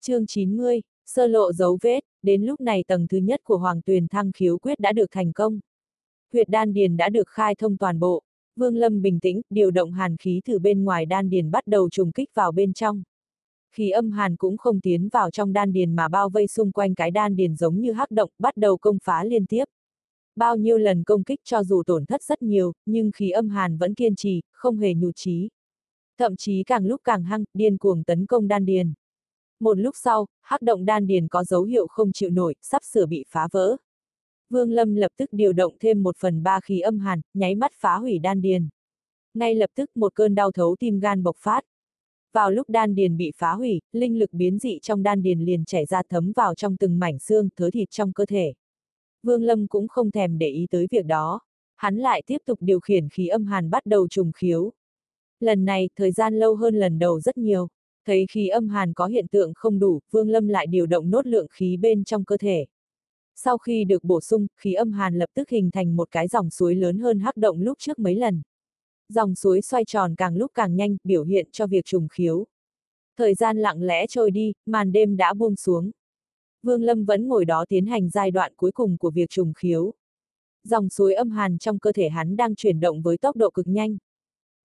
chương 90, sơ lộ dấu vết, đến lúc này tầng thứ nhất của Hoàng Tuyền Thăng khiếu quyết đã được thành công. Huyệt đan điền đã được khai thông toàn bộ, Vương Lâm bình tĩnh, điều động hàn khí từ bên ngoài đan điền bắt đầu trùng kích vào bên trong. Khí âm hàn cũng không tiến vào trong đan điền mà bao vây xung quanh cái đan điền giống như hắc động, bắt đầu công phá liên tiếp. Bao nhiêu lần công kích cho dù tổn thất rất nhiều, nhưng khí âm hàn vẫn kiên trì, không hề nhụt chí. Thậm chí càng lúc càng hăng, điên cuồng tấn công đan điền. Một lúc sau, hắc động đan điền có dấu hiệu không chịu nổi, sắp sửa bị phá vỡ. Vương Lâm lập tức điều động thêm một phần ba khí âm hàn, nháy mắt phá hủy đan điền. Ngay lập tức một cơn đau thấu tim gan bộc phát. Vào lúc đan điền bị phá hủy, linh lực biến dị trong đan điền liền chảy ra thấm vào trong từng mảnh xương, thớ thịt trong cơ thể. Vương Lâm cũng không thèm để ý tới việc đó. Hắn lại tiếp tục điều khiển khí âm hàn bắt đầu trùng khiếu. Lần này, thời gian lâu hơn lần đầu rất nhiều. Thấy khí âm hàn có hiện tượng không đủ, Vương Lâm lại điều động nốt lượng khí bên trong cơ thể. Sau khi được bổ sung, khí âm hàn lập tức hình thành một cái dòng suối lớn hơn hắc động lúc trước mấy lần. Dòng suối xoay tròn càng lúc càng nhanh, biểu hiện cho việc trùng khiếu. Thời gian lặng lẽ trôi đi, màn đêm đã buông xuống. Vương Lâm vẫn ngồi đó tiến hành giai đoạn cuối cùng của việc trùng khiếu. Dòng suối âm hàn trong cơ thể hắn đang chuyển động với tốc độ cực nhanh.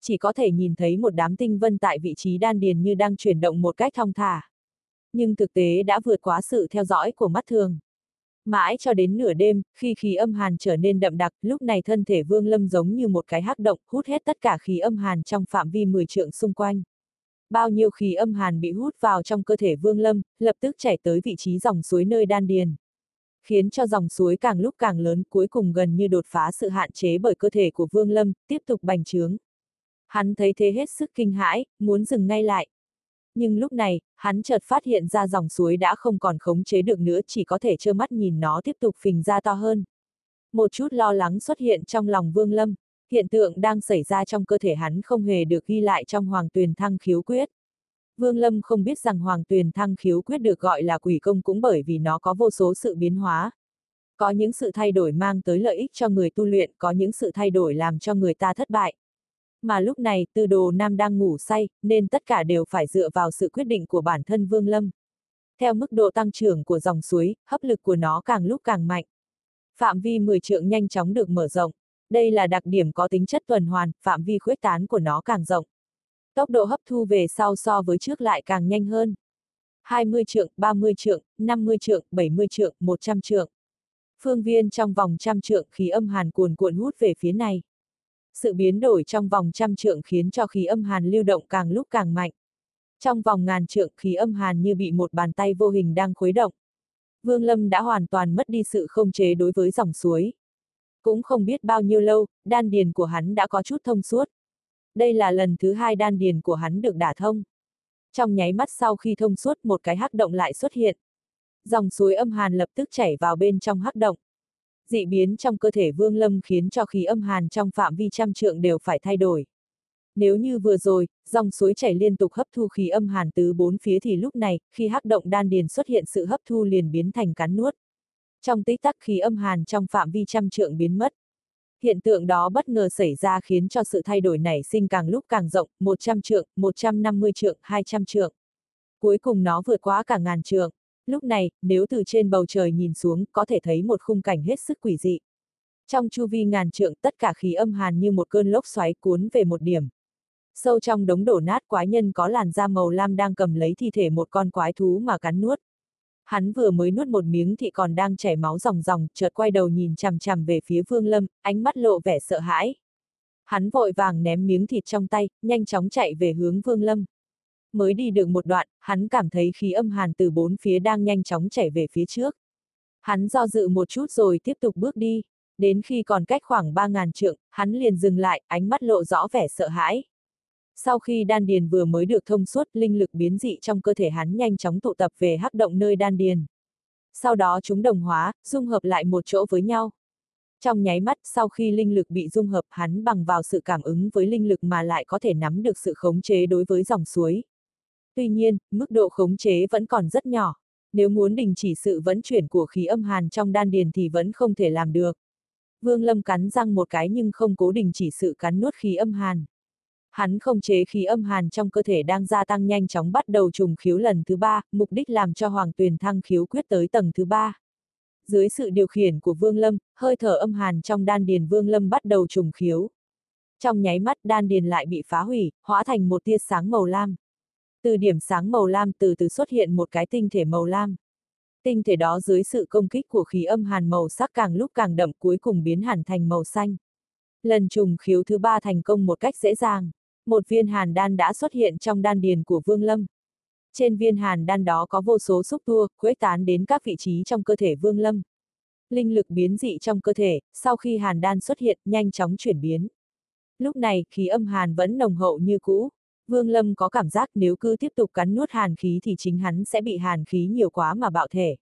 Chỉ có thể nhìn thấy một đám tinh vân tại vị trí đan điền như đang chuyển động một cách thong thả. Nhưng thực tế đã vượt quá sự theo dõi của mắt thường. Mãi cho đến nửa đêm, khi khí âm hàn trở nên đậm đặc, lúc này thân thể Vương Lâm giống như một cái hắc động, hút hết tất cả khí âm hàn trong phạm vi 10 trượng xung quanh. Bao nhiêu khí âm hàn bị hút vào trong cơ thể Vương Lâm, lập tức chảy tới vị trí dòng suối nơi đan điền. Khiến cho dòng suối càng lúc càng lớn, cuối cùng gần như đột phá sự hạn chế bởi cơ thể của Vương Lâm, tiếp tục bành trướng. Hắn thấy thế hết sức kinh hãi, muốn dừng ngay lại, nhưng lúc này, hắn chợt phát hiện ra dòng suối đã không còn khống chế được nữa chỉ có thể trơ mắt nhìn nó tiếp tục phình ra to hơn. Một chút lo lắng xuất hiện trong lòng Vương Lâm, hiện tượng đang xảy ra trong cơ thể hắn không hề được ghi lại trong Hoàng Tuyền Thăng khiếu quyết. Vương Lâm không biết rằng Hoàng Tuyền Thăng khiếu quyết được gọi là quỷ công cũng bởi vì nó có vô số sự biến hóa. Có những sự thay đổi mang tới lợi ích cho người tu luyện, có những sự thay đổi làm cho người ta thất bại mà lúc này tư đồ nam đang ngủ say, nên tất cả đều phải dựa vào sự quyết định của bản thân Vương Lâm. Theo mức độ tăng trưởng của dòng suối, hấp lực của nó càng lúc càng mạnh. Phạm vi 10 trượng nhanh chóng được mở rộng. Đây là đặc điểm có tính chất tuần hoàn, phạm vi khuếch tán của nó càng rộng. Tốc độ hấp thu về sau so với trước lại càng nhanh hơn. 20 trượng, 30 trượng, 50 trượng, 70 trượng, 100 trượng. Phương viên trong vòng trăm trượng khí âm hàn cuồn cuộn hút về phía này. Sự biến đổi trong vòng trăm trượng khiến cho khí âm hàn lưu động càng lúc càng mạnh. Trong vòng ngàn trượng khí âm hàn như bị một bàn tay vô hình đang khuấy động. Vương Lâm đã hoàn toàn mất đi sự không chế đối với dòng suối. Cũng không biết bao nhiêu lâu, đan điền của hắn đã có chút thông suốt. Đây là lần thứ hai đan điền của hắn được đả thông. Trong nháy mắt sau khi thông suốt một cái hắc động lại xuất hiện. Dòng suối âm hàn lập tức chảy vào bên trong hắc động dị biến trong cơ thể Vương Lâm khiến cho khí âm hàn trong phạm vi trăm trượng đều phải thay đổi. Nếu như vừa rồi, dòng suối chảy liên tục hấp thu khí âm hàn từ bốn phía thì lúc này, khi hắc động đan điền xuất hiện sự hấp thu liền biến thành cắn nuốt. Trong tích tắc khí âm hàn trong phạm vi trăm trượng biến mất. Hiện tượng đó bất ngờ xảy ra khiến cho sự thay đổi nảy sinh càng lúc càng rộng, 100 trượng, 150 trượng, 200 trượng. Cuối cùng nó vượt quá cả ngàn trượng. Lúc này, nếu từ trên bầu trời nhìn xuống, có thể thấy một khung cảnh hết sức quỷ dị. Trong chu vi ngàn trượng, tất cả khí âm hàn như một cơn lốc xoáy cuốn về một điểm. Sâu trong đống đổ nát quái nhân có làn da màu lam đang cầm lấy thi thể một con quái thú mà cắn nuốt. Hắn vừa mới nuốt một miếng thì còn đang chảy máu ròng ròng, chợt quay đầu nhìn chằm chằm về phía Vương Lâm, ánh mắt lộ vẻ sợ hãi. Hắn vội vàng ném miếng thịt trong tay, nhanh chóng chạy về hướng Vương Lâm mới đi được một đoạn, hắn cảm thấy khí âm hàn từ bốn phía đang nhanh chóng chảy về phía trước. Hắn do dự một chút rồi tiếp tục bước đi, đến khi còn cách khoảng 3.000 trượng, hắn liền dừng lại, ánh mắt lộ rõ vẻ sợ hãi. Sau khi đan điền vừa mới được thông suốt, linh lực biến dị trong cơ thể hắn nhanh chóng tụ tập về hắc động nơi đan điền. Sau đó chúng đồng hóa, dung hợp lại một chỗ với nhau. Trong nháy mắt, sau khi linh lực bị dung hợp, hắn bằng vào sự cảm ứng với linh lực mà lại có thể nắm được sự khống chế đối với dòng suối. Tuy nhiên, mức độ khống chế vẫn còn rất nhỏ. Nếu muốn đình chỉ sự vận chuyển của khí âm hàn trong đan điền thì vẫn không thể làm được. Vương Lâm cắn răng một cái nhưng không cố đình chỉ sự cắn nuốt khí âm hàn. Hắn không chế khí âm hàn trong cơ thể đang gia tăng nhanh chóng bắt đầu trùng khiếu lần thứ ba, mục đích làm cho Hoàng Tuyền thăng khiếu quyết tới tầng thứ ba. Dưới sự điều khiển của Vương Lâm, hơi thở âm hàn trong đan điền Vương Lâm bắt đầu trùng khiếu. Trong nháy mắt đan điền lại bị phá hủy, hóa thành một tia sáng màu lam. Từ điểm sáng màu lam từ từ xuất hiện một cái tinh thể màu lam. Tinh thể đó dưới sự công kích của khí âm hàn màu sắc càng lúc càng đậm cuối cùng biến hẳn thành màu xanh. Lần trùng khiếu thứ ba thành công một cách dễ dàng. Một viên hàn đan đã xuất hiện trong đan điền của Vương Lâm. Trên viên hàn đan đó có vô số xúc tua, khuếch tán đến các vị trí trong cơ thể Vương Lâm. Linh lực biến dị trong cơ thể, sau khi hàn đan xuất hiện, nhanh chóng chuyển biến. Lúc này, khí âm hàn vẫn nồng hậu như cũ. Vương Lâm có cảm giác nếu cứ tiếp tục cắn nuốt hàn khí thì chính hắn sẽ bị hàn khí nhiều quá mà bạo thể.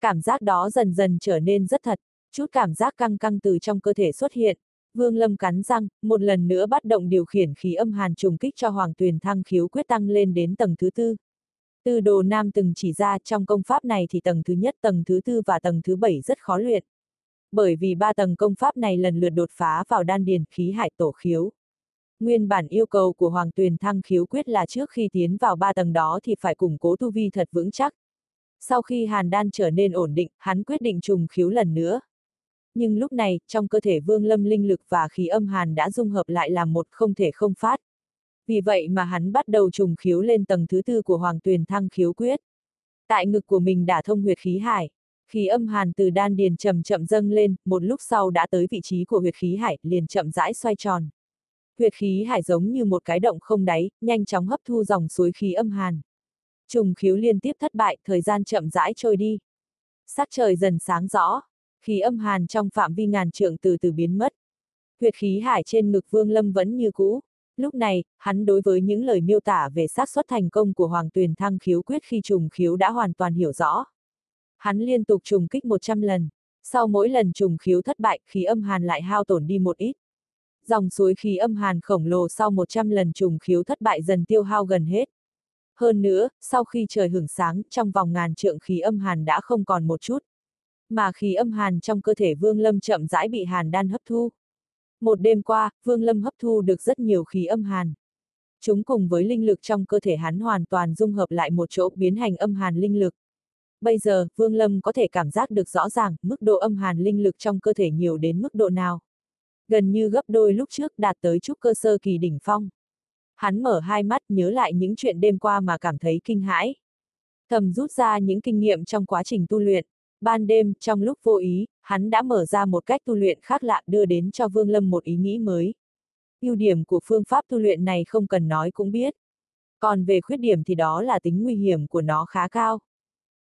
Cảm giác đó dần dần trở nên rất thật, chút cảm giác căng căng từ trong cơ thể xuất hiện. Vương Lâm cắn răng, một lần nữa bắt động điều khiển khí âm hàn trùng kích cho Hoàng Tuyền Thăng khiếu quyết tăng lên đến tầng thứ tư. Từ đồ Nam từng chỉ ra trong công pháp này thì tầng thứ nhất, tầng thứ tư và tầng thứ bảy rất khó luyện. Bởi vì ba tầng công pháp này lần lượt đột phá vào đan điền khí hải tổ khiếu. Nguyên bản yêu cầu của Hoàng Tuyền Thăng khiếu quyết là trước khi tiến vào ba tầng đó thì phải củng cố tu vi thật vững chắc. Sau khi hàn đan trở nên ổn định, hắn quyết định trùng khiếu lần nữa. Nhưng lúc này, trong cơ thể vương lâm linh lực và khí âm hàn đã dung hợp lại làm một không thể không phát. Vì vậy mà hắn bắt đầu trùng khiếu lên tầng thứ tư của Hoàng Tuyền Thăng khiếu quyết. Tại ngực của mình đã thông huyệt khí hải. Khí âm hàn từ đan điền chậm chậm dâng lên, một lúc sau đã tới vị trí của huyệt khí hải, liền chậm rãi xoay tròn. Huyệt khí hải giống như một cái động không đáy, nhanh chóng hấp thu dòng suối khí âm hàn. Trùng khiếu liên tiếp thất bại, thời gian chậm rãi trôi đi. Sắc trời dần sáng rõ, khí âm hàn trong phạm vi ngàn trượng từ từ biến mất. Huyệt khí hải trên ngực Vương Lâm vẫn như cũ. Lúc này, hắn đối với những lời miêu tả về xác suất thành công của Hoàng Tuyền Thăng khiếu quyết khi trùng khiếu đã hoàn toàn hiểu rõ. Hắn liên tục trùng kích 100 lần. Sau mỗi lần trùng khiếu thất bại, khí âm hàn lại hao tổn đi một ít. Dòng suối khí âm hàn khổng lồ sau 100 lần trùng khiếu thất bại dần tiêu hao gần hết. Hơn nữa, sau khi trời hưởng sáng, trong vòng ngàn trượng khí âm hàn đã không còn một chút. Mà khí âm hàn trong cơ thể Vương Lâm chậm rãi bị hàn đan hấp thu. Một đêm qua, Vương Lâm hấp thu được rất nhiều khí âm hàn. Chúng cùng với linh lực trong cơ thể hắn hoàn toàn dung hợp lại một chỗ biến hành âm hàn linh lực. Bây giờ, Vương Lâm có thể cảm giác được rõ ràng mức độ âm hàn linh lực trong cơ thể nhiều đến mức độ nào. Gần như gấp đôi lúc trước đạt tới trúc cơ sơ kỳ đỉnh phong. Hắn mở hai mắt nhớ lại những chuyện đêm qua mà cảm thấy kinh hãi. Thầm rút ra những kinh nghiệm trong quá trình tu luyện. Ban đêm, trong lúc vô ý, hắn đã mở ra một cách tu luyện khác lạ đưa đến cho Vương Lâm một ý nghĩ mới. ưu điểm của phương pháp tu luyện này không cần nói cũng biết. Còn về khuyết điểm thì đó là tính nguy hiểm của nó khá cao.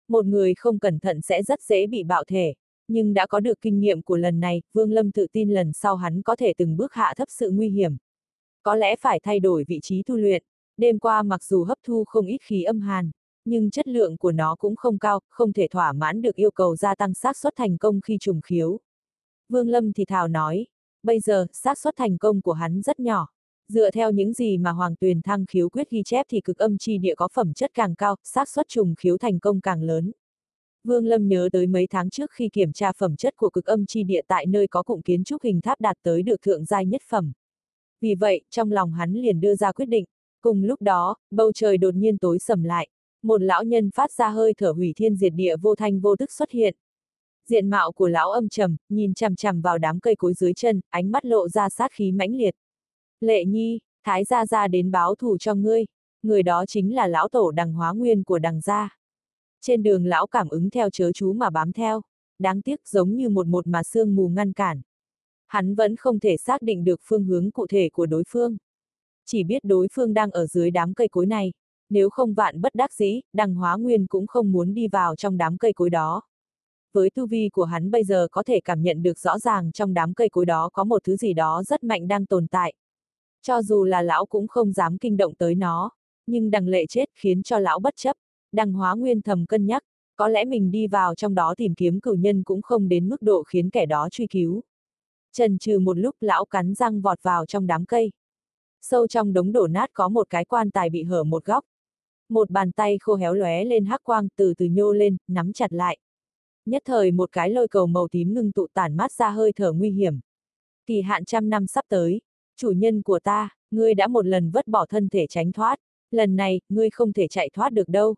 Một người không cẩn thận sẽ rất dễ bị bạo thể. Nhưng đã có được kinh nghiệm của lần này, Vương Lâm tự tin lần sau hắn có thể từng bước hạ thấp sự nguy hiểm. Có lẽ phải thay đổi vị trí tu luyện. Đêm qua mặc dù hấp thu không ít khí âm hàn, nhưng chất lượng của nó cũng không cao, không thể thỏa mãn được yêu cầu gia tăng xác suất thành công khi trùng khiếu. Vương Lâm thì thào nói, bây giờ, xác suất thành công của hắn rất nhỏ. Dựa theo những gì mà Hoàng Tuyền Thăng khiếu quyết ghi chép thì cực âm chi địa có phẩm chất càng cao, xác suất trùng khiếu thành công càng lớn. Vương Lâm nhớ tới mấy tháng trước khi kiểm tra phẩm chất của cực âm chi địa tại nơi có cụm kiến trúc hình tháp đạt tới được thượng giai nhất phẩm. Vì vậy, trong lòng hắn liền đưa ra quyết định. Cùng lúc đó, bầu trời đột nhiên tối sầm lại. Một lão nhân phát ra hơi thở hủy thiên diệt địa vô thanh vô tức xuất hiện. Diện mạo của lão âm trầm, nhìn chằm chằm vào đám cây cối dưới chân, ánh mắt lộ ra sát khí mãnh liệt. Lệ nhi, thái gia gia đến báo thù cho ngươi. Người đó chính là lão tổ đằng hóa nguyên của đằng gia. Trên đường lão cảm ứng theo chớ chú mà bám theo. Đáng tiếc giống như một một mà sương mù ngăn cản. Hắn vẫn không thể xác định được phương hướng cụ thể của đối phương. Chỉ biết đối phương đang ở dưới đám cây cối này. Nếu không vạn bất đắc dĩ, đằng hóa nguyên cũng không muốn đi vào trong đám cây cối đó. Với tu vi của hắn bây giờ có thể cảm nhận được rõ ràng trong đám cây cối đó có một thứ gì đó rất mạnh đang tồn tại. Cho dù là lão cũng không dám kinh động tới nó, nhưng đằng lệ chết khiến cho lão bất chấp. Đằng hóa nguyên thầm cân nhắc, có lẽ mình đi vào trong đó tìm kiếm cửu nhân cũng không đến mức độ khiến kẻ đó truy cứu. Trần trừ một lúc lão cắn răng vọt vào trong đám cây. Sâu trong đống đổ nát có một cái quan tài bị hở một góc. Một bàn tay khô héo lóe lên hắc quang từ từ nhô lên, nắm chặt lại. Nhất thời một cái lôi cầu màu tím ngưng tụ tản mát ra hơi thở nguy hiểm. Kỳ hạn trăm năm sắp tới, Chủ nhân của ta, ngươi đã một lần vất bỏ thân thể tránh thoát, lần này, ngươi không thể chạy thoát được đâu.